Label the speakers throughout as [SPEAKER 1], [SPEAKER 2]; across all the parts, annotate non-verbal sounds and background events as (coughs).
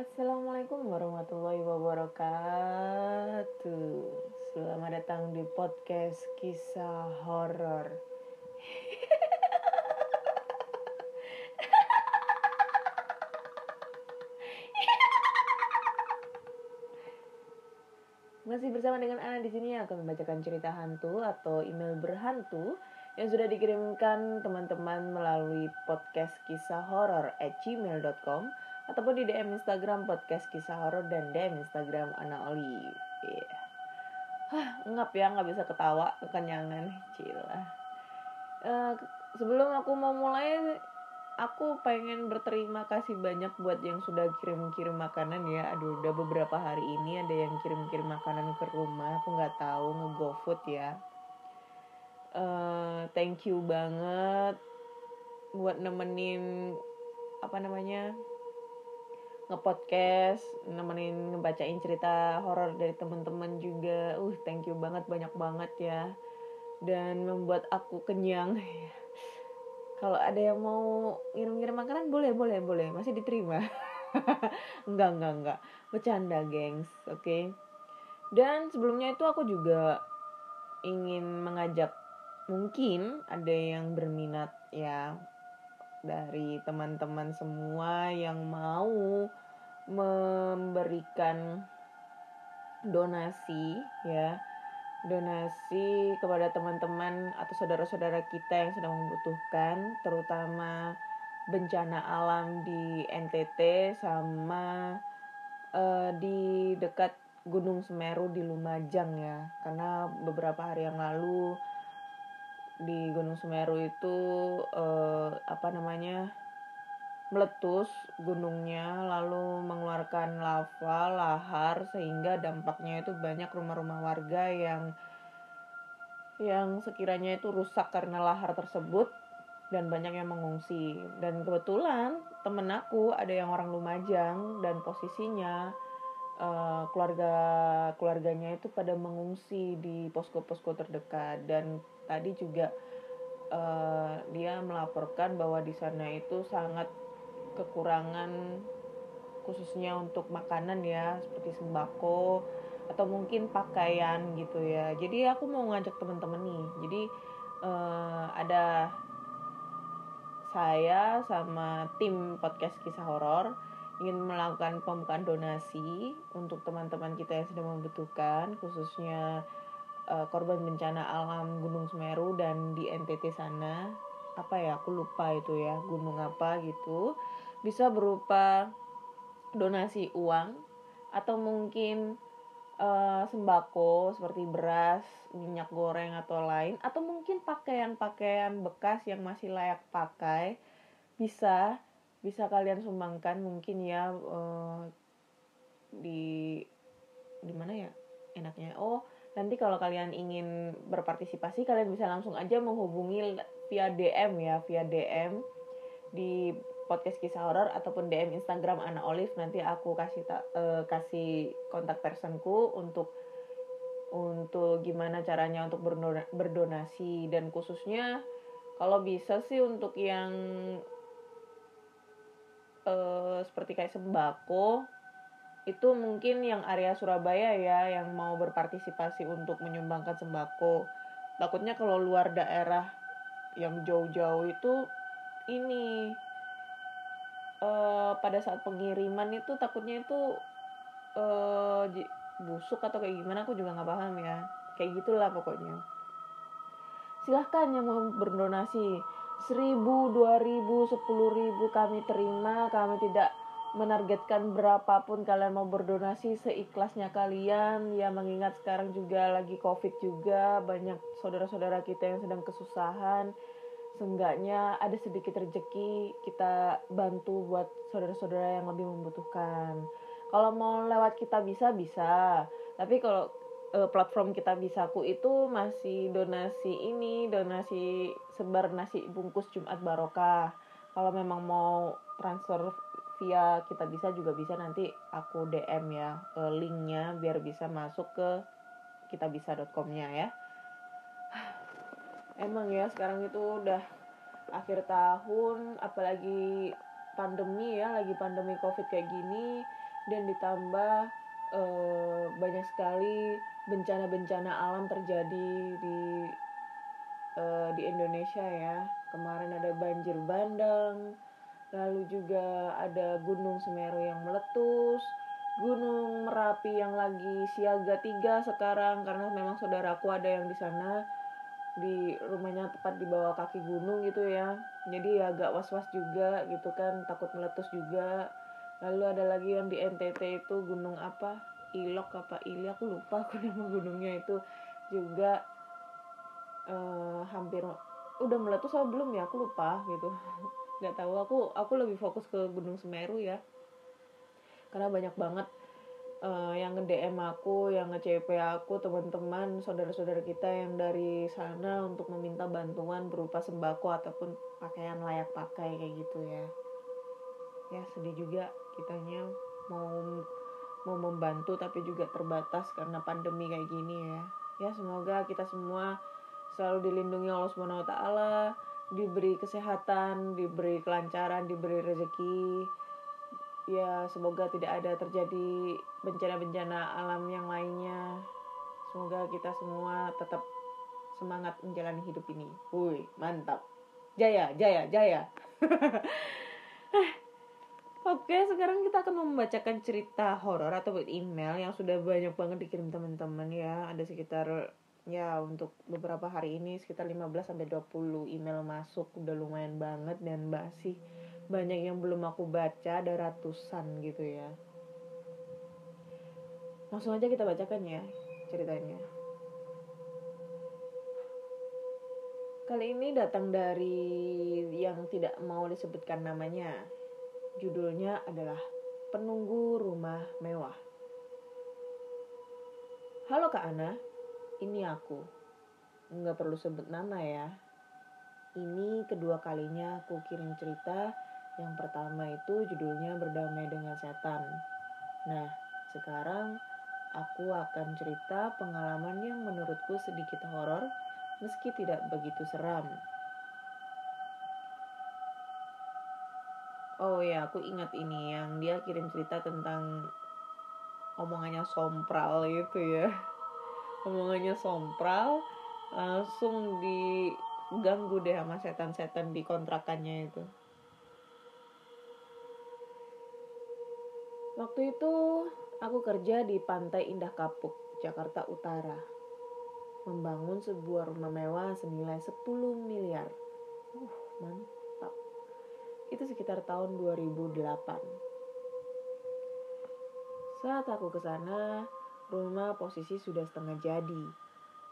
[SPEAKER 1] Assalamualaikum warahmatullahi wabarakatuh. Selamat datang di podcast kisah horor. Masih bersama dengan Ana di sini akan membacakan cerita hantu atau email berhantu yang sudah dikirimkan teman-teman melalui podcast kisah horor at gmail.com ataupun di DM Instagram podcast kisah horor dan DM Instagram Ana Olive. Yeah. Hah, ngap ya nggak bisa ketawa kekenyangan cila. Uh, sebelum aku mau mulai aku pengen berterima kasih banyak buat yang sudah kirim-kirim makanan ya. Aduh, udah beberapa hari ini ada yang kirim-kirim makanan ke rumah. Aku nggak tahu nge-GoFood ya. Uh, thank you banget buat nemenin apa namanya ngepodcast, nemenin ngebacain cerita horor dari teman-teman juga. Uh, thank you banget banyak banget ya. Dan membuat aku kenyang. (laughs) Kalau ada yang mau ngirim-ngirim makanan boleh, boleh, boleh. Masih diterima. (laughs) enggak, enggak, enggak. Bercanda, gengs. Oke. Okay? Dan sebelumnya itu aku juga ingin mengajak mungkin ada yang berminat ya dari teman-teman semua yang mau memberikan donasi ya. Donasi kepada teman-teman atau saudara-saudara kita yang sedang membutuhkan terutama bencana alam di NTT sama uh, di dekat Gunung Semeru di Lumajang ya. Karena beberapa hari yang lalu di Gunung Semeru itu uh, apa namanya meletus gunungnya lalu mengeluarkan lava lahar sehingga dampaknya itu banyak rumah-rumah warga yang yang sekiranya itu rusak karena lahar tersebut dan banyak yang mengungsi. Dan kebetulan temen aku ada yang orang Lumajang dan posisinya uh, keluarga keluarganya itu pada mengungsi di posko-posko terdekat. Dan tadi juga uh, dia melaporkan bahwa di sana itu sangat kekurangan khususnya untuk makanan ya seperti sembako atau mungkin pakaian gitu ya. Jadi aku mau ngajak teman-teman nih jadi uh, ada saya sama tim podcast kisah horor ingin melakukan pembukaan donasi untuk teman-teman kita yang sedang membutuhkan khususnya uh, korban bencana alam Gunung Semeru dan di NTT sana. Apa ya aku lupa itu ya gunung apa gitu. Bisa berupa donasi uang atau mungkin uh, sembako seperti beras, minyak goreng atau lain atau mungkin pakaian-pakaian bekas yang masih layak pakai. Bisa bisa kalian sumbangkan mungkin ya uh, di di mana ya enaknya. Oh nanti kalau kalian ingin berpartisipasi kalian bisa langsung aja menghubungi via DM ya via DM di podcast kisah horor ataupun DM Instagram Ana Olive. Nanti aku kasih uh, kasih kontak personku untuk untuk gimana caranya untuk berdonasi. Dan khususnya kalau bisa sih untuk yang uh, seperti kayak sembako itu mungkin yang area Surabaya ya yang mau berpartisipasi untuk menyumbangkan sembako. Takutnya kalau luar daerah yang jauh-jauh itu ini uh, pada saat pengiriman itu takutnya itu uh, busuk atau kayak gimana aku juga nggak paham ya. Kayak gitulah pokoknya. Silahkan yang mau berdonasi seribu, dua ribu, sepuluh ribu kami terima, kami tidak menargetkan berapapun kalian mau berdonasi seikhlasnya kalian. Ya mengingat sekarang juga lagi covid juga banyak saudara-saudara kita yang sedang kesusahan. Seenggaknya ada sedikit rezeki kita bantu buat saudara-saudara yang lebih membutuhkan. Kalau mau lewat kita bisa bisa. Tapi kalau uh, platform kita bisaku itu masih donasi ini donasi sebar nasi bungkus Jumat Barokah. Kalau memang mau transfer via kita bisa juga bisa nanti aku DM ya uh, linknya biar bisa masuk ke kitabisa.comnya ya. (sighs) Emang ya sekarang itu udah akhir tahun apalagi pandemi ya lagi pandemi covid kayak gini dan ditambah uh, banyak sekali bencana-bencana alam terjadi di uh, di Indonesia ya. Kemarin ada banjir bandang lalu juga ada gunung Semeru yang meletus gunung Merapi yang lagi siaga tiga sekarang karena memang saudaraku ada yang di sana di rumahnya tepat di bawah kaki gunung gitu ya. Jadi ya agak was-was juga gitu kan takut meletus juga. Lalu ada lagi yang di NTT itu gunung apa? Ilok apa Ili? Aku lupa aku (laughs) nama gunungnya itu juga uh, hampir udah meletus atau belum ya? Aku lupa gitu (laughs) nggak tahu aku aku lebih fokus ke Gunung Semeru ya. Karena banyak banget uh, yang nge DM aku yang nge CP aku teman-teman saudara-saudara kita yang dari sana untuk meminta bantuan berupa sembako ataupun pakaian layak pakai kayak gitu ya. Ya sedih juga kitanya mau mau membantu tapi juga terbatas karena pandemi kayak gini ya. Ya semoga kita semua selalu dilindungi Allah Subhanahu wa taala diberi kesehatan, diberi kelancaran, diberi rezeki. Ya, semoga tidak ada terjadi bencana-bencana alam yang lainnya. Semoga kita semua tetap semangat menjalani hidup ini. Wih, mantap. Jaya, jaya, jaya. (laughs) Oke, sekarang kita akan membacakan cerita horor atau email yang sudah banyak banget dikirim teman-teman ya. Ada sekitar ya untuk beberapa hari ini sekitar 15 sampai 20 email masuk. Udah lumayan banget dan masih banyak yang belum aku baca ada ratusan gitu ya. Langsung aja kita bacakan ya ceritanya. Kali ini datang dari yang tidak mau disebutkan namanya. Judulnya adalah penunggu rumah mewah. Halo kak Ana ini aku. Nggak perlu sebut nama ya. Ini kedua kalinya aku kirim cerita. Yang pertama itu judulnya Berdamai dengan Setan. Nah, sekarang aku akan cerita pengalaman yang menurutku sedikit horor meski tidak begitu seram. Oh ya, aku ingat ini yang dia kirim cerita tentang omongannya sompral gitu ya omongannya sompral langsung diganggu deh sama setan-setan di kontrakannya itu. Waktu itu aku kerja di Pantai Indah Kapuk Jakarta Utara. Membangun sebuah rumah mewah senilai 10 miliar. Uh mantap. Itu sekitar tahun 2008 saat aku ke sana Rumah posisi sudah setengah jadi,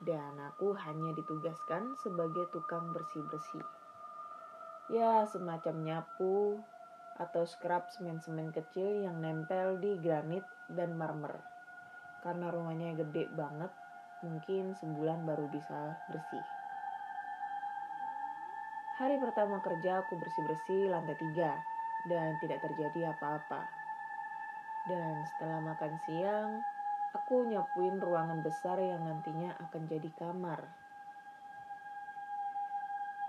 [SPEAKER 1] dan aku hanya ditugaskan sebagai tukang bersih-bersih. Ya, semacam nyapu atau scrub semen-semen kecil yang nempel di granit dan marmer. Karena rumahnya gede banget, mungkin sebulan baru bisa bersih. Hari pertama kerja aku bersih-bersih lantai tiga dan tidak terjadi apa-apa. Dan setelah makan siang, Aku nyapuin ruangan besar yang nantinya akan jadi kamar.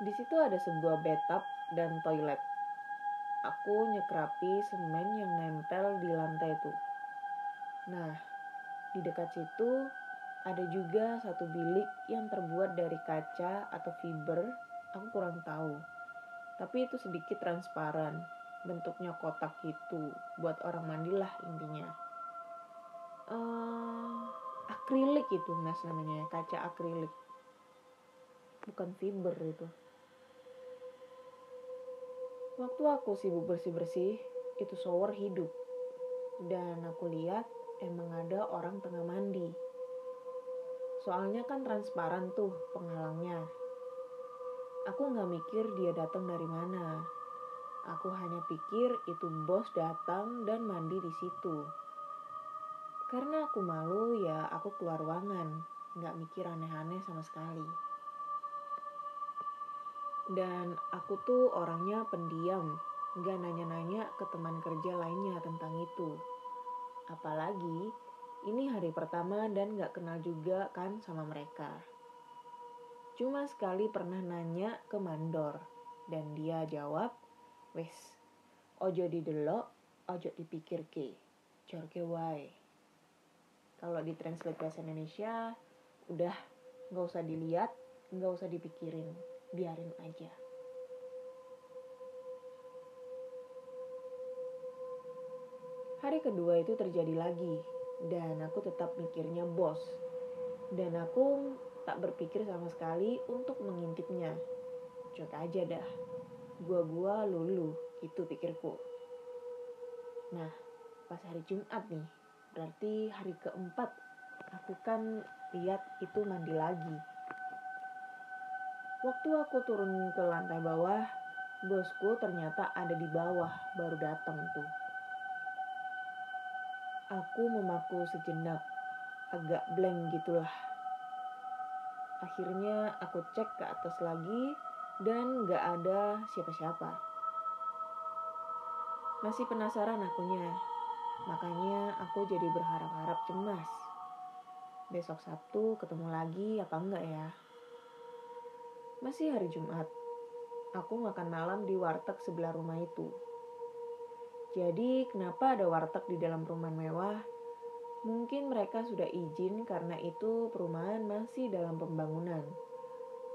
[SPEAKER 1] Di situ ada sebuah bathtub dan toilet. Aku nyekrapi semen yang nempel di lantai itu. Nah, di dekat situ ada juga satu bilik yang terbuat dari kaca atau fiber, aku kurang tahu. Tapi itu sedikit transparan, bentuknya kotak gitu, buat orang mandilah intinya uh, akrilik itu mas namanya kaca akrilik. Bukan fiber itu. Waktu aku sibuk bersih bersih itu shower hidup. Dan aku lihat emang ada orang tengah mandi. Soalnya kan transparan tuh penghalangnya. Aku nggak mikir dia datang dari mana. Aku hanya pikir itu bos datang dan mandi di situ karena aku malu ya aku keluar ruangan, nggak mikir aneh-aneh sama sekali. Dan aku tuh orangnya pendiam, nggak nanya-nanya ke teman kerja lainnya tentang itu. Apalagi ini hari pertama dan nggak kenal juga kan sama mereka. Cuma sekali pernah nanya ke mandor dan dia jawab, wes, ojo didelok, ojo dipikir ke Jorge Wai. Kalau di translate bahasa Indonesia, udah nggak usah dilihat, nggak usah dipikirin, biarin aja. Hari kedua itu terjadi lagi, dan aku tetap mikirnya bos. Dan aku tak berpikir sama sekali untuk mengintipnya. Cuek aja dah. Gua-gua lulu, itu pikirku. Nah, pas hari Jumat nih, berarti hari keempat aku kan lihat itu mandi lagi. Waktu aku turun ke lantai bawah, bosku ternyata ada di bawah baru datang tuh. Aku memaku sejenak, agak blank gitulah. Akhirnya aku cek ke atas lagi dan gak ada siapa-siapa. Masih penasaran akunya, makanya aku jadi berharap-harap cemas. Besok Sabtu ketemu lagi apa enggak ya? Masih hari Jumat, aku makan malam di warteg sebelah rumah itu. Jadi kenapa ada warteg di dalam perumahan mewah? Mungkin mereka sudah izin karena itu perumahan masih dalam pembangunan.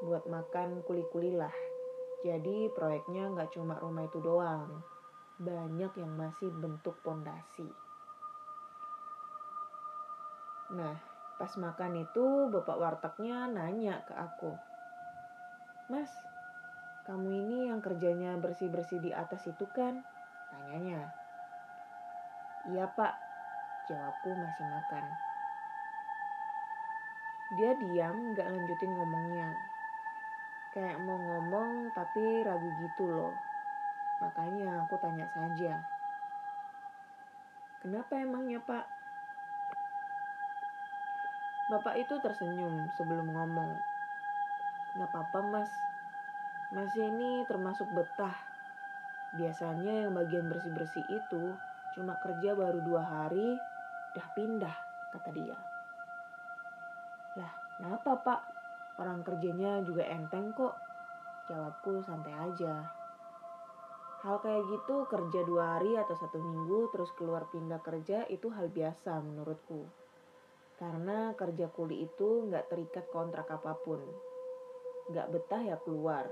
[SPEAKER 1] Buat makan kuli-kuli lah. Jadi proyeknya nggak cuma rumah itu doang. Banyak yang masih bentuk pondasi. Nah, pas makan itu bapak wartegnya nanya ke aku. Mas, kamu ini yang kerjanya bersih-bersih di atas itu kan? Tanyanya. Iya pak, jawabku masih makan. Dia diam gak lanjutin ngomongnya. Kayak mau ngomong tapi ragu gitu loh. Makanya aku tanya saja. Kenapa emangnya pak? Bapak itu tersenyum sebelum ngomong. Gak apa-apa mas, Mas ini termasuk betah. Biasanya yang bagian bersih-bersih itu cuma kerja baru dua hari, udah pindah, kata dia. Lah, kenapa pak? Orang kerjanya juga enteng kok. Jawabku santai aja. Hal kayak gitu kerja dua hari atau satu minggu terus keluar pindah kerja itu hal biasa menurutku. Karena kerja kuli itu nggak terikat kontrak apa pun nggak betah ya keluar.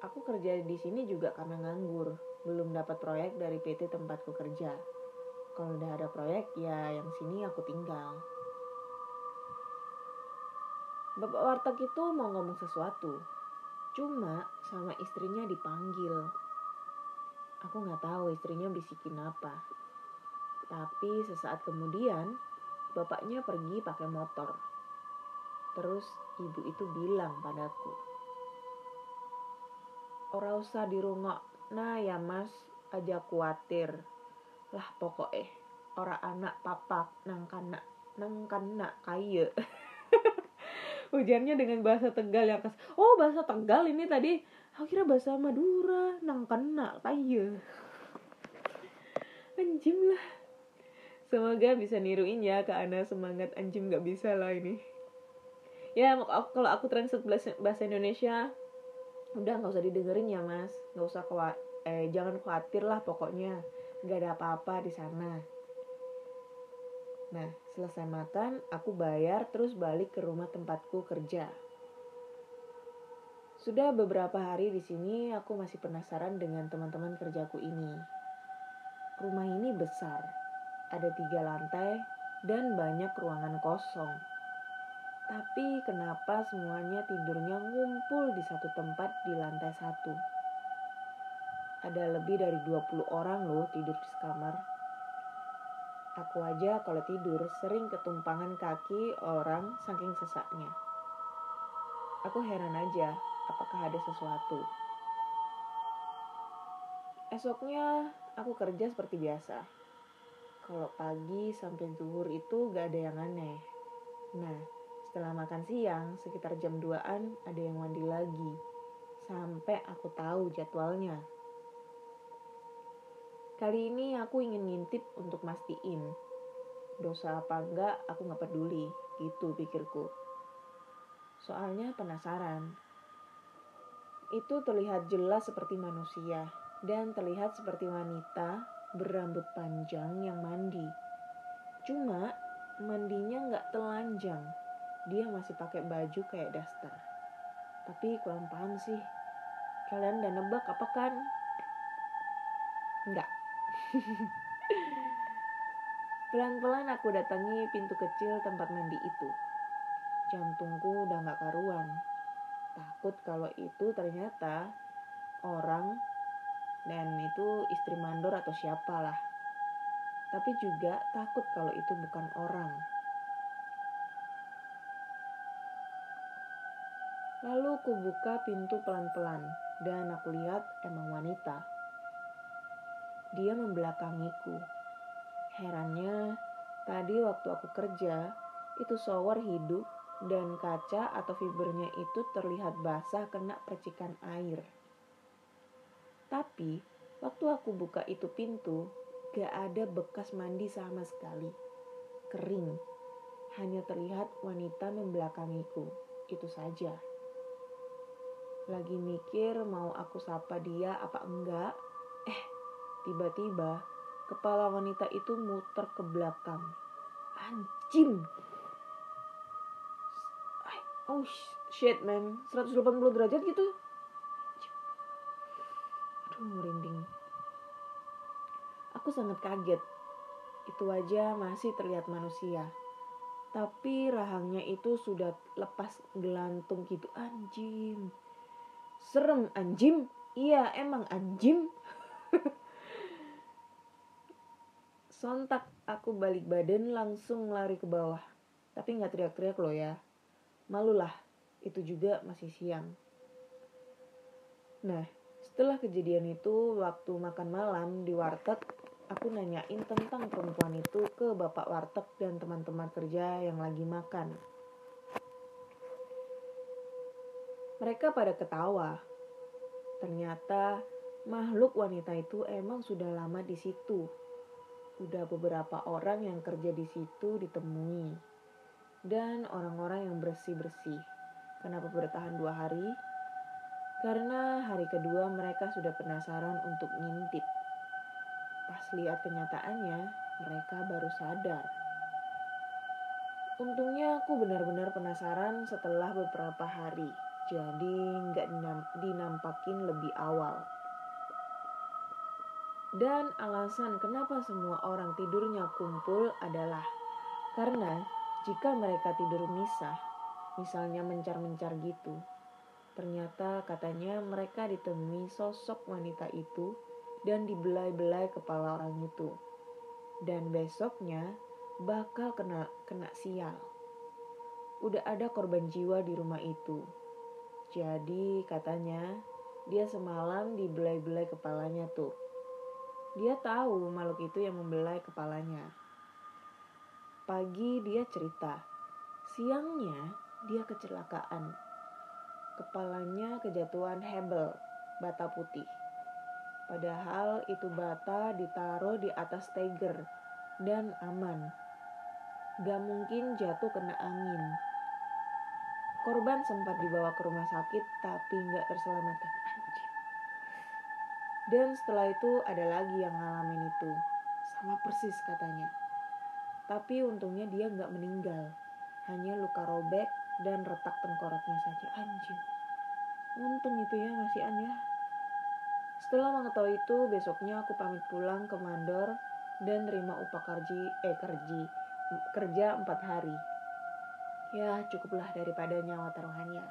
[SPEAKER 1] Aku kerja di sini juga karena nganggur, belum dapat proyek dari PT tempatku kerja. Kalau udah ada proyek, ya yang sini aku tinggal. Bapak warteg itu mau ngomong sesuatu, cuma sama istrinya dipanggil. Aku nggak tahu istrinya bisikin apa. Tapi sesaat kemudian, bapaknya pergi pakai motor. Terus ibu itu bilang padaku, Ora usah dirungok, nah ya mas, aja khawatir. Lah pokoknya, ora anak papak nang kana, nang kana kaya. (laughs) Ujarnya dengan bahasa Tegal yang kes. Oh bahasa Tegal ini tadi. Aku kira bahasa Madura, nang kena kaya. Anjim lah. Semoga bisa niruin ya ke Ana semangat anjim gak bisa lah ini. Ya kalau aku translate bahasa Indonesia udah nggak usah didengerin ya mas. Nggak usah kuat eh jangan khawatir lah pokoknya. Nggak ada apa-apa di sana. Nah selesai makan aku bayar terus balik ke rumah tempatku kerja. Sudah beberapa hari di sini aku masih penasaran dengan teman-teman kerjaku ini. Rumah ini besar ada tiga lantai dan banyak ruangan kosong tapi kenapa semuanya tidurnya ngumpul di satu tempat di lantai satu? Ada lebih dari 20 orang loh tidur di sekamar. Aku aja kalau tidur sering ketumpangan kaki orang saking sesaknya. Aku heran aja apakah ada sesuatu. Esoknya aku kerja seperti biasa. Kalau pagi sampai zuhur itu gak ada yang aneh. Nah, setelah makan siang, sekitar jam 2-an ada yang mandi lagi. Sampai aku tahu jadwalnya. Kali ini aku ingin ngintip untuk mastiin. Dosa apa enggak, aku nggak peduli. Gitu pikirku. Soalnya penasaran. Itu terlihat jelas seperti manusia dan terlihat seperti wanita berambut panjang yang mandi. Cuma mandinya nggak telanjang. Dia masih pakai baju kayak daster. Tapi kurang paham sih. Kalian udah nebak apa kan? Enggak. (laughs) Pelan-pelan aku datangi pintu kecil tempat mandi itu. Jantungku udah gak karuan. Takut kalau itu ternyata orang dan itu istri mandor atau siapalah. Tapi juga takut kalau itu bukan orang. Lalu ku buka pintu pelan-pelan dan aku lihat emang wanita. Dia membelakangiku Herannya, tadi waktu aku kerja, itu shower hidup dan kaca atau fibernya itu terlihat basah kena percikan air. Tapi, waktu aku buka itu pintu, gak ada bekas mandi sama sekali. Kering. Hanya terlihat wanita membelakangiku. Itu saja. Lagi mikir mau aku sapa dia apa enggak. Eh, tiba-tiba Kepala wanita itu muter ke belakang. Anjing. Oh shit man. 180 derajat gitu. Merinding. Aku sangat kaget. Itu aja masih terlihat manusia. Tapi rahangnya itu sudah lepas gelantung gitu. Anjing. Serem anjing. Iya emang anjing. (laughs) Sontak aku balik badan langsung lari ke bawah. Tapi nggak teriak-teriak loh ya. Malulah, itu juga masih siang. Nah, setelah kejadian itu, waktu makan malam di warteg, aku nanyain tentang perempuan itu ke bapak warteg dan teman-teman kerja yang lagi makan. Mereka pada ketawa. Ternyata makhluk wanita itu emang sudah lama di situ udah beberapa orang yang kerja di situ ditemui dan orang-orang yang bersih-bersih. Kenapa bertahan dua hari? Karena hari kedua mereka sudah penasaran untuk ngintip. Pas lihat kenyataannya, mereka baru sadar. Untungnya aku benar-benar penasaran setelah beberapa hari, jadi nggak dinampakin lebih awal. Dan alasan kenapa semua orang tidurnya kumpul adalah karena jika mereka tidur misah, misalnya mencar-mencar gitu, ternyata katanya mereka ditemui sosok wanita itu dan dibelai-belai kepala orang itu. Dan besoknya bakal kena kena sial. Udah ada korban jiwa di rumah itu. Jadi katanya dia semalam dibelai-belai kepalanya tuh dia tahu makhluk itu yang membelai kepalanya. Pagi dia cerita, siangnya dia kecelakaan. Kepalanya kejatuhan hebel, bata putih. Padahal itu bata ditaruh di atas tiger dan aman. Gak mungkin jatuh kena angin. Korban sempat dibawa ke rumah sakit tapi nggak terselamatkan. Dan setelah itu ada lagi yang ngalamin itu. Sama persis katanya. Tapi untungnya dia nggak meninggal. Hanya luka robek dan retak tengkoraknya saja. Anjing. Untung itu ya masih ya. Setelah mengetahui itu, besoknya aku pamit pulang ke mandor dan terima upah kerji, eh kerji, kerja empat hari. Ya cukuplah daripada nyawa taruhannya.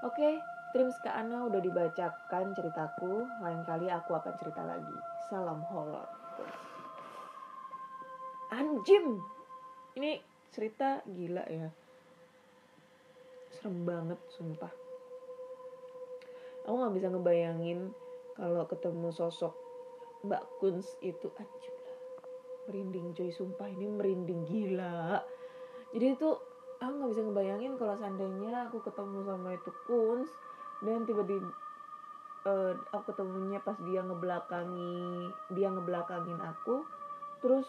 [SPEAKER 1] Oke, Trims ke Ana udah dibacakan ceritaku, lain kali aku akan cerita lagi. Salam horor. Anjim, ini cerita gila ya. Serem banget, sumpah. Aku gak bisa ngebayangin kalau ketemu sosok Mbak Kuns itu anjim lah. Merinding coy, sumpah ini merinding gila. Jadi itu aku gak bisa ngebayangin kalau seandainya aku ketemu sama itu Kuns dan tiba-tiba uh, aku ketemunya pas dia ngebelakangi dia ngebelakangin aku terus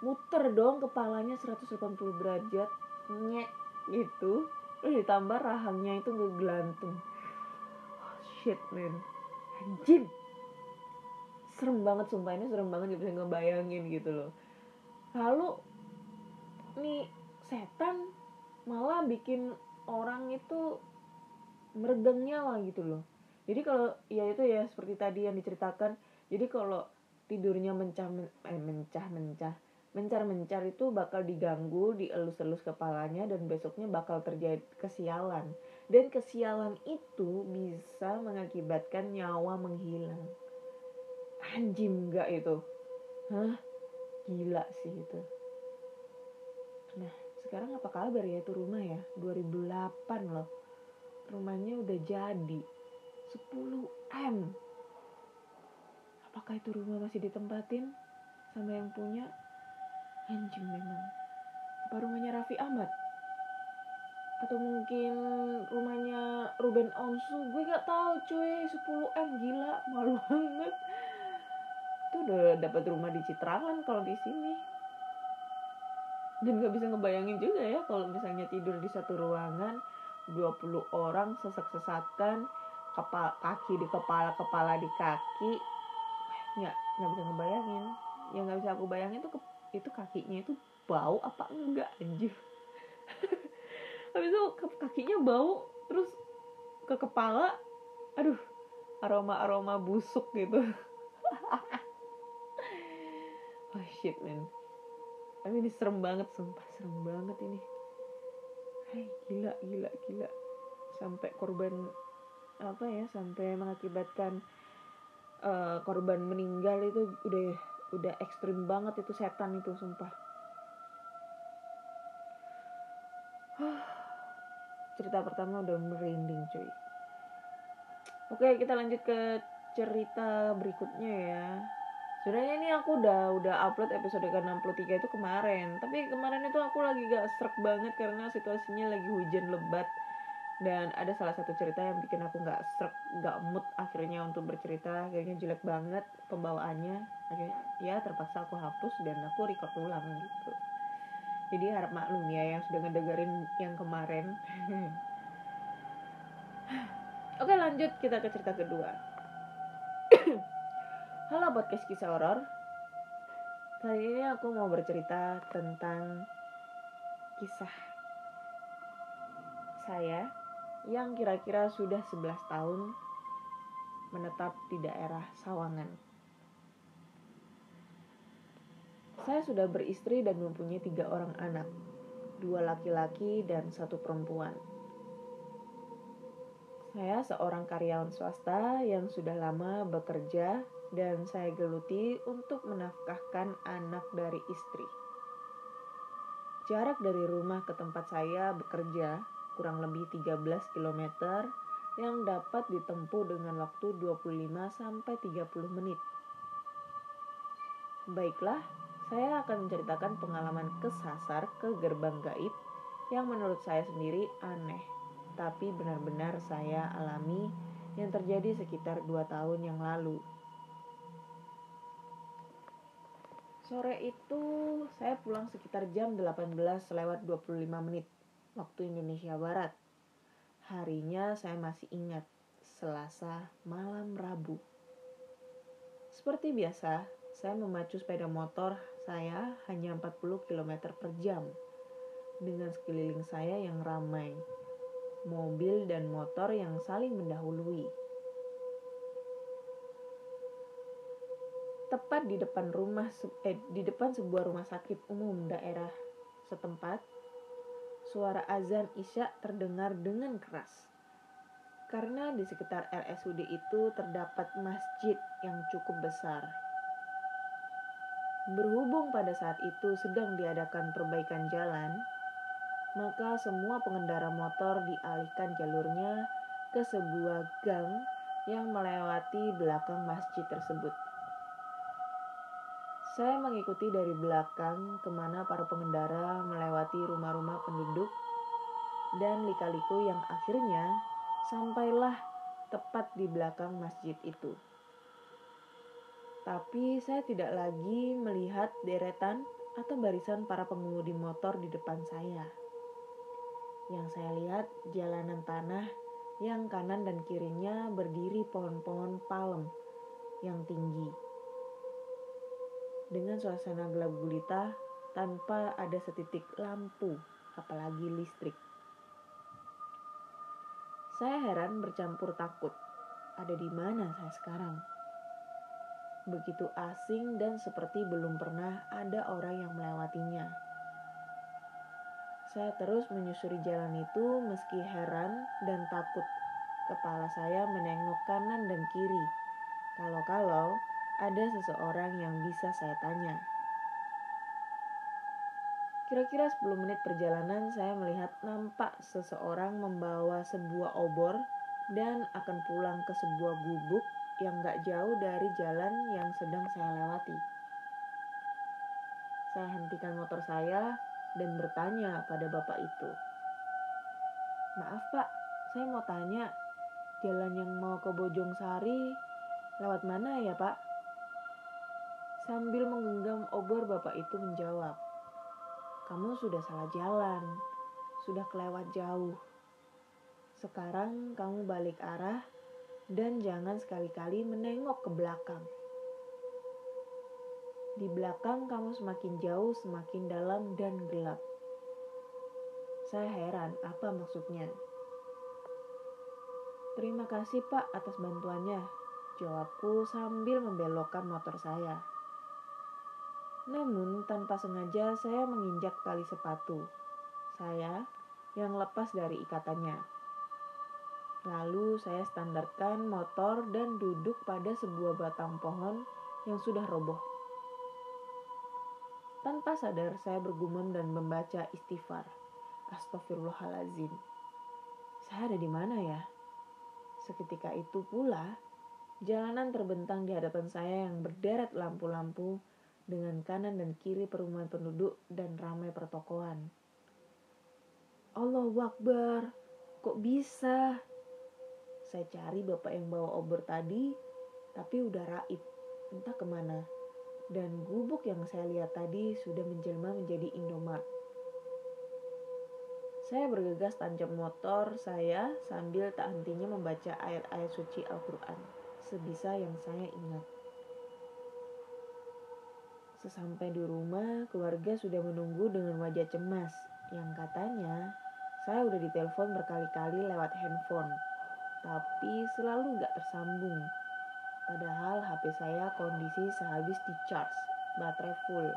[SPEAKER 1] muter dong kepalanya 180 derajat nyek gitu terus ditambah rahangnya itu ngegelantung. Oh, shit man anjing. Serem banget sumpah. Ini serem banget gak bisa ngebayangin gitu loh. Lalu nih setan malah bikin orang itu meregang nyawa gitu loh. Jadi kalau ya itu ya seperti tadi yang diceritakan. Jadi kalau tidurnya mencah men, eh, mencah mencah mencar mencar itu bakal diganggu dielus-elus kepalanya dan besoknya bakal terjadi kesialan. Dan kesialan itu bisa mengakibatkan nyawa menghilang. Anjing enggak itu? Hah? Gila sih itu. Nah sekarang apa kabar ya itu rumah ya? 2008 loh. Rumahnya udah jadi 10 M. Apakah itu rumah masih ditempatin sama yang punya anjing memang. Apa rumahnya Raffi Ahmad? Atau mungkin rumahnya Ruben Onsu? Gue gak tahu cuy. 10 M gila. (laughs) Malu banget. Itu udah dapat rumah di Citrangan kalau di sini. Dan gak bisa ngebayangin juga ya kalau misalnya tidur di satu ruangan 20 orang sesak-sesakan kepala kaki di kepala kepala di kaki. Nggak nggak bisa ngebayangin. Yang nggak bisa aku bayangin itu itu kakinya itu bau apa enggak anjir. (laughs) Habis itu kakinya bau terus ke kepala aduh aroma aroma busuk gitu. (laughs) Oh shit man. Tapi ini serem banget sumpah serem banget ini. Hai gila gila gila. Sampai korban apa ya sampai mengakibatkan uh, korban meninggal itu udah udah ekstrim banget itu setan itu sumpah. (sighs) Cerita pertama udah merinding cuy. Oke kita lanjut ke cerita berikutnya ya. Sebenarnya ini aku udah udah upload episode ke 63 itu kemarin. Tapi kemarin itu aku lagi gak struck banget karena situasinya lagi hujan lebat. Dan ada salah satu cerita yang bikin aku nggak serak nggak mood akhirnya untuk bercerita. Kayaknya jelek banget pembawaannya akhirnya ya terpaksa aku hapus dan aku record ulang gitu. Jadi harap maklum ya yang sudah ngedengerin yang kemarin. (laughs) Oke lanjut kita ke cerita kedua. (coughs) Halo podcast kisah horor. Kali ini aku mau bercerita tentang kisah saya yang kira-kira sudah 11 tahun menetap di daerah Sawangan. Saya sudah beristri dan mempunyai tiga orang anak, dua laki-laki dan satu perempuan. Saya seorang karyawan swasta yang sudah lama bekerja dan saya geluti untuk menafkahkan anak dari istri. Jarak dari rumah ke tempat saya bekerja kurang lebih 13 km yang dapat ditempuh dengan waktu 25 sampai 30 menit. Baiklah, saya akan menceritakan pengalaman kesasar ke gerbang gaib yang menurut saya sendiri aneh, tapi benar-benar saya alami yang terjadi sekitar 2 tahun yang lalu. Sore itu saya pulang sekitar jam 18 lewat 25 menit waktu Indonesia Barat. Harinya saya masih ingat, Selasa malam Rabu. Seperti biasa, saya memacu sepeda motor saya hanya 40 km per jam. Dengan sekeliling saya yang ramai, mobil dan motor yang saling mendahului. Tepat di depan rumah eh, di depan sebuah rumah sakit umum daerah setempat, suara azan Isya terdengar dengan keras. Karena di sekitar RSUD itu terdapat masjid yang cukup besar. Berhubung pada saat itu sedang diadakan perbaikan jalan, maka semua pengendara motor dialihkan jalurnya ke sebuah gang yang melewati belakang masjid tersebut. Saya mengikuti dari belakang ke mana para pengendara melewati rumah-rumah penduduk dan lika-liku yang akhirnya sampailah tepat di belakang masjid itu. Tapi saya tidak lagi melihat deretan atau barisan para pengemudi motor di depan saya. Yang saya lihat jalanan tanah yang kanan dan kirinya berdiri pohon-pohon palem yang tinggi dengan suasana gelap gulita tanpa ada setitik lampu, apalagi listrik. Saya heran bercampur takut. Ada di mana saya sekarang? Begitu asing dan seperti belum pernah ada orang yang melewatinya. Saya terus menyusuri jalan itu meski heran dan takut. Kepala saya menengok kanan dan kiri. Kalau-kalau ada seseorang yang bisa saya tanya. Kira-kira 10 menit perjalanan saya melihat nampak seseorang membawa sebuah obor dan akan pulang ke sebuah gubuk yang gak jauh dari jalan yang sedang saya lewati. Saya hentikan motor saya dan bertanya pada bapak itu. Maaf pak, saya mau tanya, jalan yang mau ke Bojong Sari lewat mana ya pak? Sambil menggenggam obor bapak itu menjawab, kamu sudah salah jalan, sudah kelewat jauh. Sekarang kamu balik arah dan jangan sekali-kali menengok ke belakang. Di belakang kamu semakin jauh, semakin dalam dan gelap. Saya heran apa maksudnya. Terima kasih pak atas bantuannya, jawabku sambil membelokkan motor saya. Namun tanpa sengaja saya menginjak tali sepatu. Saya yang lepas dari ikatannya. Lalu saya standarkan motor dan duduk pada sebuah batang pohon yang sudah roboh. Tanpa sadar saya bergumam dan membaca istighfar. Astagfirullahalazim. Saya ada di mana ya? Seketika itu pula, jalanan terbentang di hadapan saya yang berderet lampu-lampu dengan kanan dan kiri perumahan penduduk dan ramai pertokoan. Allah Akbar, kok bisa? Saya cari bapak yang bawa obor tadi, tapi udah raib, entah ke mana. Dan gubuk yang saya lihat tadi sudah menjelma menjadi Indomart. Saya bergegas tancap motor saya sambil tak hentinya membaca ayat-ayat suci Al-Quran, sebisa yang saya ingat. Sesampai di rumah, keluarga sudah menunggu dengan wajah cemas yang katanya saya udah ditelepon berkali-kali lewat handphone, tapi selalu gak tersambung. Padahal HP saya kondisi sehabis di charge, baterai full.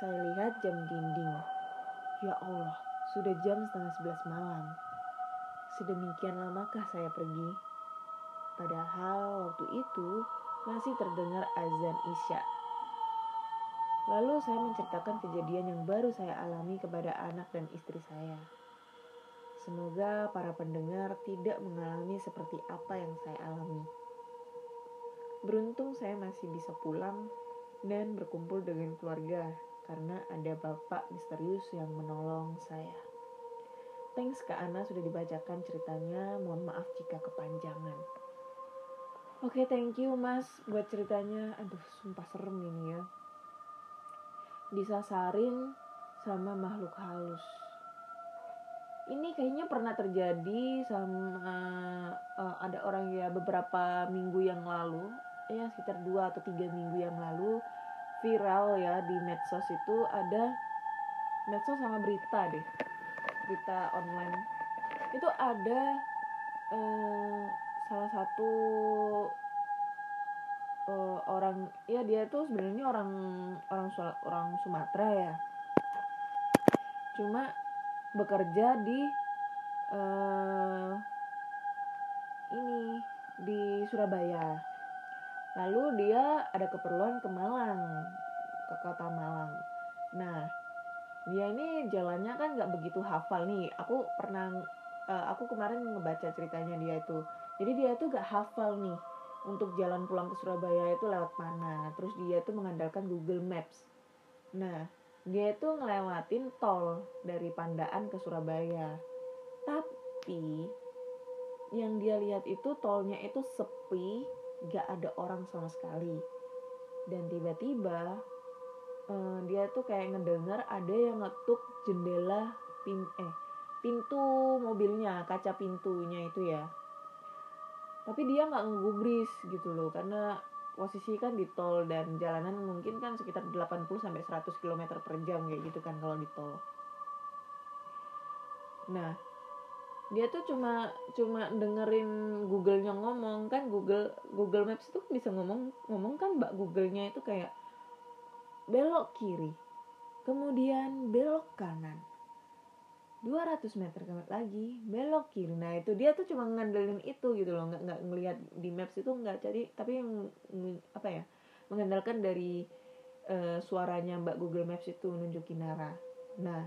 [SPEAKER 1] Saya lihat jam dinding. Ya Allah, sudah jam setengah sebelas malam. Sedemikian lamakah saya pergi? Padahal waktu itu masih terdengar azan Isya. Lalu saya menceritakan kejadian yang baru saya alami kepada anak dan istri saya. Semoga para pendengar tidak mengalami seperti apa yang saya alami. Beruntung saya masih bisa pulang dan berkumpul dengan keluarga karena ada bapak misterius yang menolong saya. Thanks ke Ana sudah dibacakan ceritanya. Mohon maaf jika kepanjangan. Oke, okay, thank you Mas buat ceritanya. Aduh, sumpah serem ini ya. Disasarin sama makhluk halus. Ini kayaknya pernah terjadi sama uh, ada orang ya beberapa minggu yang lalu, ya sekitar dua atau tiga minggu yang lalu viral ya di medsos itu ada medsos sama berita deh, berita online. Itu ada uh, salah satu uh, orang ya dia tuh sebenarnya orang orang orang Sumatera ya. Cuma bekerja di uh, ini di Surabaya. Lalu dia ada keperluan ke Malang ke kota Malang. Nah dia ini jalannya kan nggak begitu hafal nih. Aku pernah uh, aku kemarin ngebaca ceritanya dia itu. Jadi dia tuh gak hafal nih untuk jalan pulang ke Surabaya itu lewat mana. Terus dia tuh mengandalkan Google Maps. Nah dia tuh ngelewatin tol dari Pandaan ke Surabaya. Tapi yang dia lihat itu tolnya itu sepi gak ada orang sama sekali. Dan tiba-tiba uh, dia tuh kayak ngedengar ada yang ngetuk jendela pin eh pintu mobilnya kaca pintunya itu ya. Tapi dia nggak ngegubris gitu loh karena posisi kan di tol dan jalanan mungkin kan sekitar 80 sampai 100 km per jam kayak gitu kan kalau di tol. Nah, dia tuh cuma cuma dengerin Google-nya ngomong kan Google Google Maps itu bisa ngomong ngomong kan mbak Google-nya itu kayak belok kiri kemudian belok kanan 200 meter lagi belok kiri. Nah itu dia tuh cuma ngandelin itu gitu loh. Nggak nggak ngelihat di maps itu nggak. Jadi tapi yang apa ya mengandalkan dari uh, suaranya mbak Google Maps itu nunjukin arah nah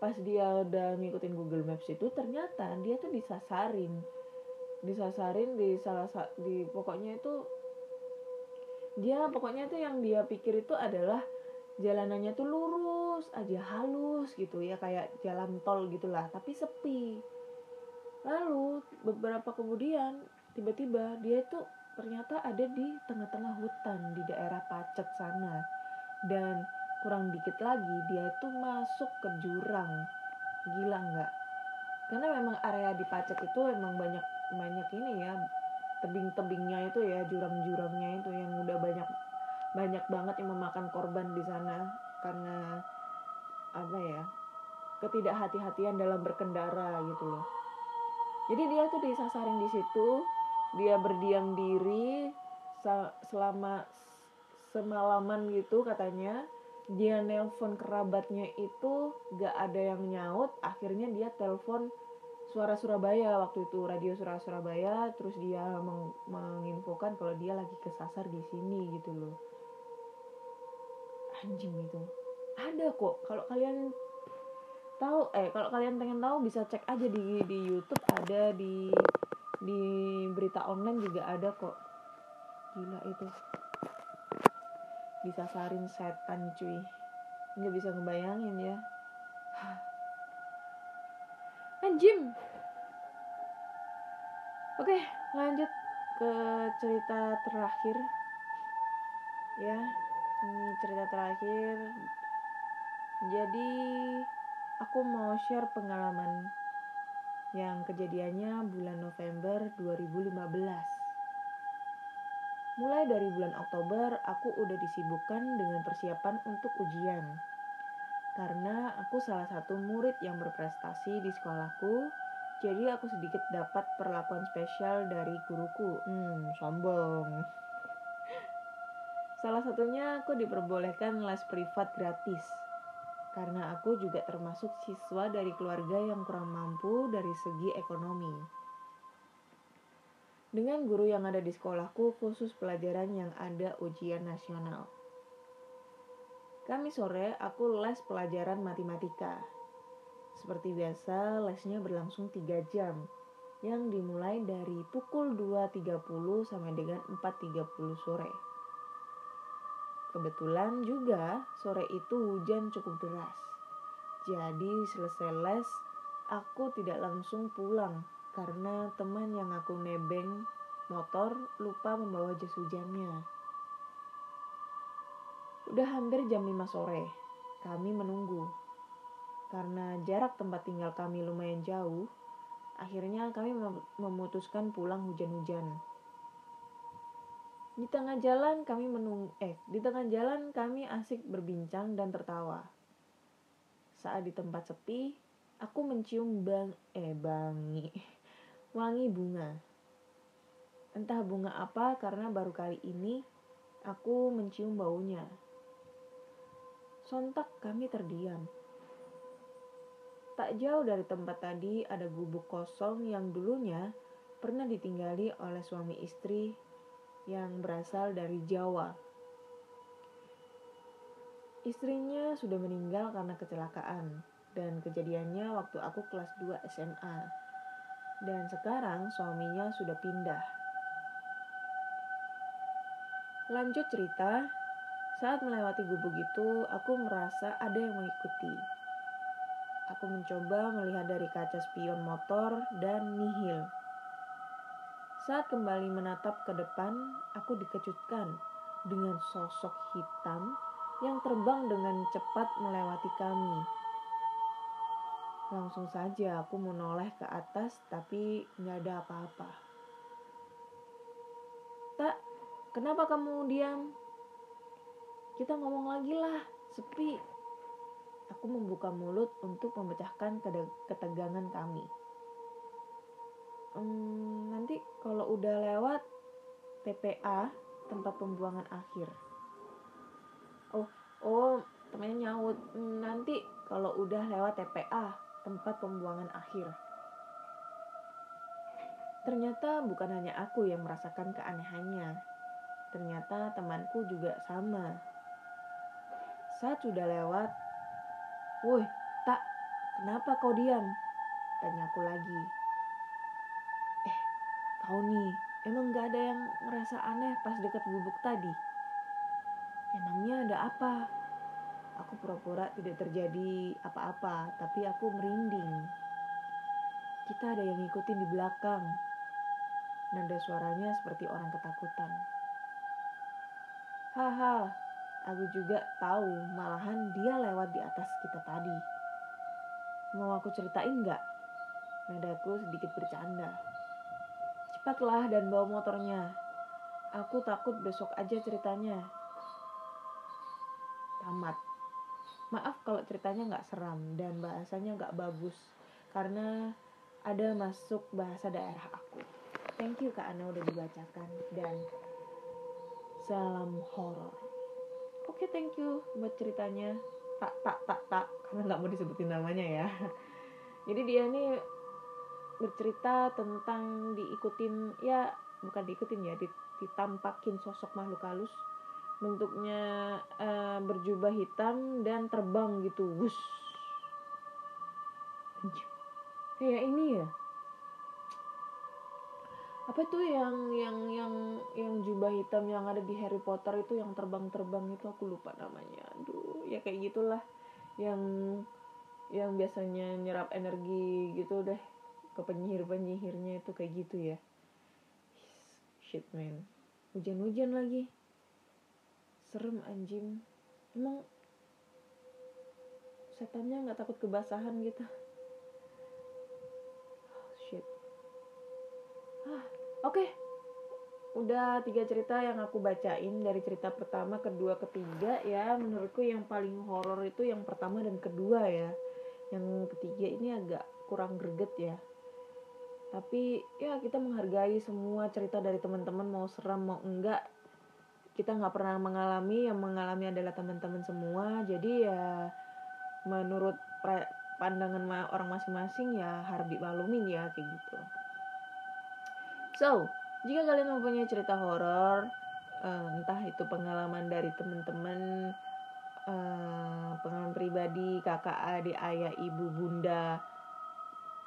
[SPEAKER 1] pas dia udah ngikutin Google Maps itu ternyata dia tuh disasarin. Disasarin di salah di pokoknya itu dia pokoknya tuh yang dia pikir itu adalah jalanannya tuh lurus aja halus gitu ya kayak jalan tol gitulah tapi sepi. Lalu beberapa kemudian tiba-tiba dia itu ternyata ada di tengah-tengah hutan di daerah Pacet sana. Dan kurang dikit lagi dia itu masuk ke jurang. Gila nggak? Karena memang area di Pacet itu emang banyak banyak ini ya tebing-tebingnya itu ya jurang-jurangnya itu yang udah banyak banyak banget yang memakan korban di sana. Karena apa ya ketidakhati-hatian dalam berkendara gitu loh. Jadi dia tuh disasarin di situ dia berdiam diri selama semalaman gitu katanya dia nelpon kerabatnya itu gak ada yang nyaut akhirnya dia telepon suara Surabaya waktu itu radio suara Surabaya terus dia meng menginfokan kalau dia lagi kesasar di sini gitu loh. Anjing itu ada kok kalau kalian tahu eh kalau kalian pengen tahu bisa cek aja di di YouTube ada di di berita online juga ada kok. Gila itu. Disasarin setan cuy. Nggak bisa ngebayangin ya. (sighs) Anjim oke lanjut ke cerita terakhir. Ya ini cerita terakhir jadi aku mau share pengalaman yang kejadiannya bulan November 2015 Mulai dari bulan Oktober, aku udah disibukkan dengan persiapan untuk ujian. Karena aku salah satu murid yang berprestasi di sekolahku, jadi aku sedikit dapat perlakuan spesial dari guruku. Hmm, sombong. Salah satunya aku diperbolehkan les privat gratis. Karena aku juga termasuk siswa dari keluarga yang kurang mampu dari segi ekonomi dengan guru yang ada di sekolahku khusus pelajaran yang ada ujian nasional. Kami sore aku les pelajaran matematika. Seperti biasa, lesnya berlangsung 3 jam yang dimulai dari pukul 2.30 sampai dengan 4.30 sore. Kebetulan juga sore itu hujan cukup deras. Jadi selesai les, aku tidak langsung pulang karena teman yang aku nebeng motor lupa membawa jas hujannya. Udah hampir jam 5 sore, kami menunggu. Karena jarak tempat tinggal kami lumayan jauh, akhirnya kami memutuskan pulang hujan-hujan. Di tengah jalan kami menung eh di tengah jalan kami asik berbincang dan tertawa. Saat di tempat sepi, aku mencium bang eh bangi (laughs) wangi bunga. Entah bunga apa karena baru kali ini aku mencium baunya. Sontak kami terdiam. Tak jauh dari tempat tadi ada gubuk kosong yang dulunya pernah ditinggali oleh suami istri yang berasal dari Jawa. Istrinya sudah meninggal karena kecelakaan dan kejadiannya waktu aku kelas 2 SMA dan sekarang suaminya sudah pindah. Lanjut cerita, saat melewati gubuk itu, aku merasa ada yang mengikuti. Aku mencoba melihat dari kaca spion motor dan nihil. Saat kembali menatap ke depan, aku dikejutkan dengan sosok hitam yang terbang dengan cepat melewati kami. Langsung saja aku menoleh ke atas tapi nggak ada apa-apa. Tak kenapa kamu diam? Kita ngomong lagi lah sepi. Aku membuka mulut untuk memecahkan ketegangan kami hmm, nanti kalau udah lewat TPA tempat pembuangan akhir. Oh oh temennya nyaut. Hmm, nanti kalau udah lewat TPA tempat pembuangan akhir. Ternyata bukan hanya aku yang merasakan keanehannya. Ternyata temanku juga sama. Saat sudah lewat woi tak kenapa kau diam? Tanyaku lagi. eh kau nih emang gak ada yang ngerasa aneh pas dekat gubuk tadi Emangnya ada apa? Aku pura-pura tidak terjadi apa-apa, tapi aku merinding. Kita ada yang ngikutin di belakang. Nada suaranya seperti orang ketakutan. Haha, aku juga tahu malahan dia lewat di atas kita tadi. Mau aku ceritain nggak? Nadaku sedikit bercanda. Cepatlah dan bawa motornya. Aku takut besok aja ceritanya tamat. Maaf kalau ceritanya nggak seram dan bahasanya nggak bagus karena ada masuk bahasa daerah aku. Thank you Kak Ana udah dibacakan dan salam horor. Oke, okay, thank you buat ceritanya. Tak tak tak tak karena nggak mau disebutin namanya ya. Jadi dia nih bercerita tentang diikutin ya bukan diikutin ya ditampakin sosok makhluk halus bentuknya uh, berjubah hitam dan terbang gitu wus kayak ini ya? Apa tuh yang yang yang yang jubah hitam yang ada di Harry Potter itu yang terbang-terbang itu? Aku lupa namanya. Aduh ya kayak gitulah. Yang yang biasanya nyerap energi gitu deh ke penyihir penyihirnya itu kayak gitu ya. Shit man. Hujan-hujan lagi. Serem anjing. Emang setannya nggak takut kebasahan gitu. Oh, shit. Ah oke. Okay. udah tiga cerita yang aku bacain dari cerita pertama kedua ketiga ya. Menurutku yang paling horor itu yang pertama dan kedua ya. Yang ketiga ini agak kurang greget ya tapi ya kita menghargai semua cerita dari teman-teman mau seram mau enggak. Kita nggak pernah mengalami yang mengalami adalah teman-teman semua. Jadi ya menurut pandangan orang masing-masing ya harus dimaklumi ya kayak gitu. So jika kalian mempunyai cerita horor uh, entah itu pengalaman dari teman-teman uh, pengalaman pribadi kakak adik ayah ibu bunda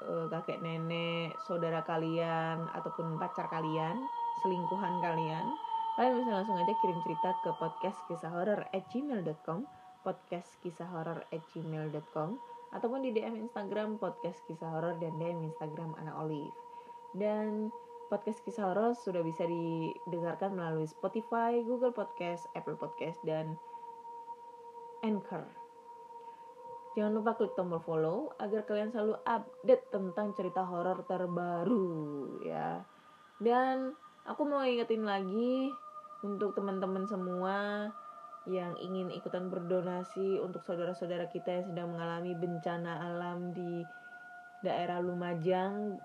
[SPEAKER 1] uh, kakek nenek saudara kalian ataupun pacar kalian selingkuhan kalian Kalian bisa langsung aja kirim cerita ke podcast kisah horor at gmail.com podcast kisah horor at gmail.com ataupun di DM Instagram podcast kisah horor dan DM Instagram Ana Olive dan podcast kisah horor sudah bisa didengarkan melalui Spotify, Google Podcast, Apple Podcast dan Anchor. Jangan lupa klik tombol follow agar kalian selalu update tentang cerita horor terbaru ya. Dan aku mau ingetin lagi untuk teman-teman semua yang ingin ikutan berdonasi untuk saudara-saudara kita yang sedang mengalami bencana alam di daerah Lumajang,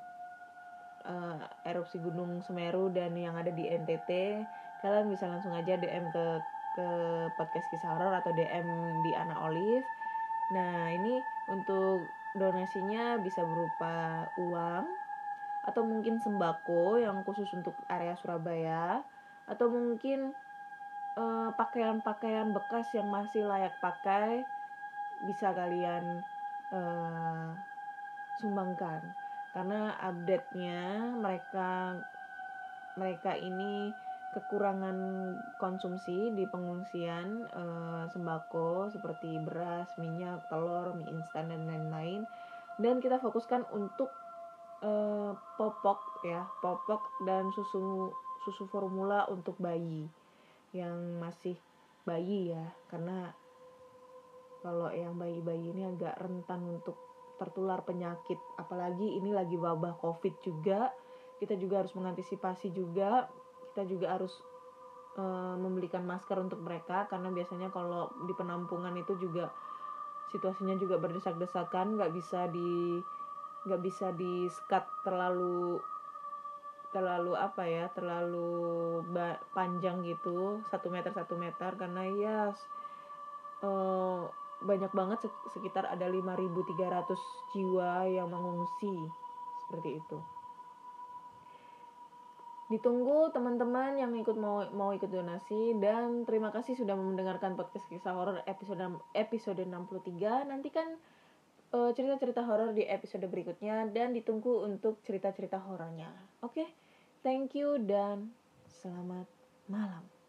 [SPEAKER 1] uh, erupsi Gunung Semeru dan yang ada di NTT, kalian bisa langsung aja DM ke ke podcast kisah horor atau DM di Ana Olive. Nah ini untuk donasinya bisa berupa uang atau mungkin sembako yang khusus untuk area Surabaya atau mungkin pakaian pakaian-pakaian bekas yang masih layak pakai bisa kalian uh, sumbangkan. Karena update-nya mereka mereka ini kekurangan konsumsi di pengungsian uh, sembako seperti beras, minyak, telur, mie instan dan lain-lain. Dan kita fokuskan untuk uh, popok ya, popok dan susu susu formula untuk bayi yang masih bayi ya. Karena kalau yang bayi-bayi ini agak rentan untuk tertular penyakit. Apalagi ini lagi wabah covid juga kita juga harus mengantisipasi juga kita juga harus uh, membelikan masker untuk mereka karena biasanya kalau di penampungan itu juga situasinya juga berdesak-desakan nggak bisa di nggak bisa di skat terlalu terlalu apa ya terlalu panjang gitu satu meter satu meter karena ya uh, banyak banget sekitar ada 5.300 jiwa yang mengungsi seperti itu ditunggu teman-teman yang ikut mau mau ikut donasi. Dan terima kasih sudah mendengarkan podcast kisah horor episode episode 63 nantikan uh, cerita-cerita horor di episode berikutnya. Dan ditunggu untuk cerita-cerita horornya. Oke? Okay? thank you dan selamat malam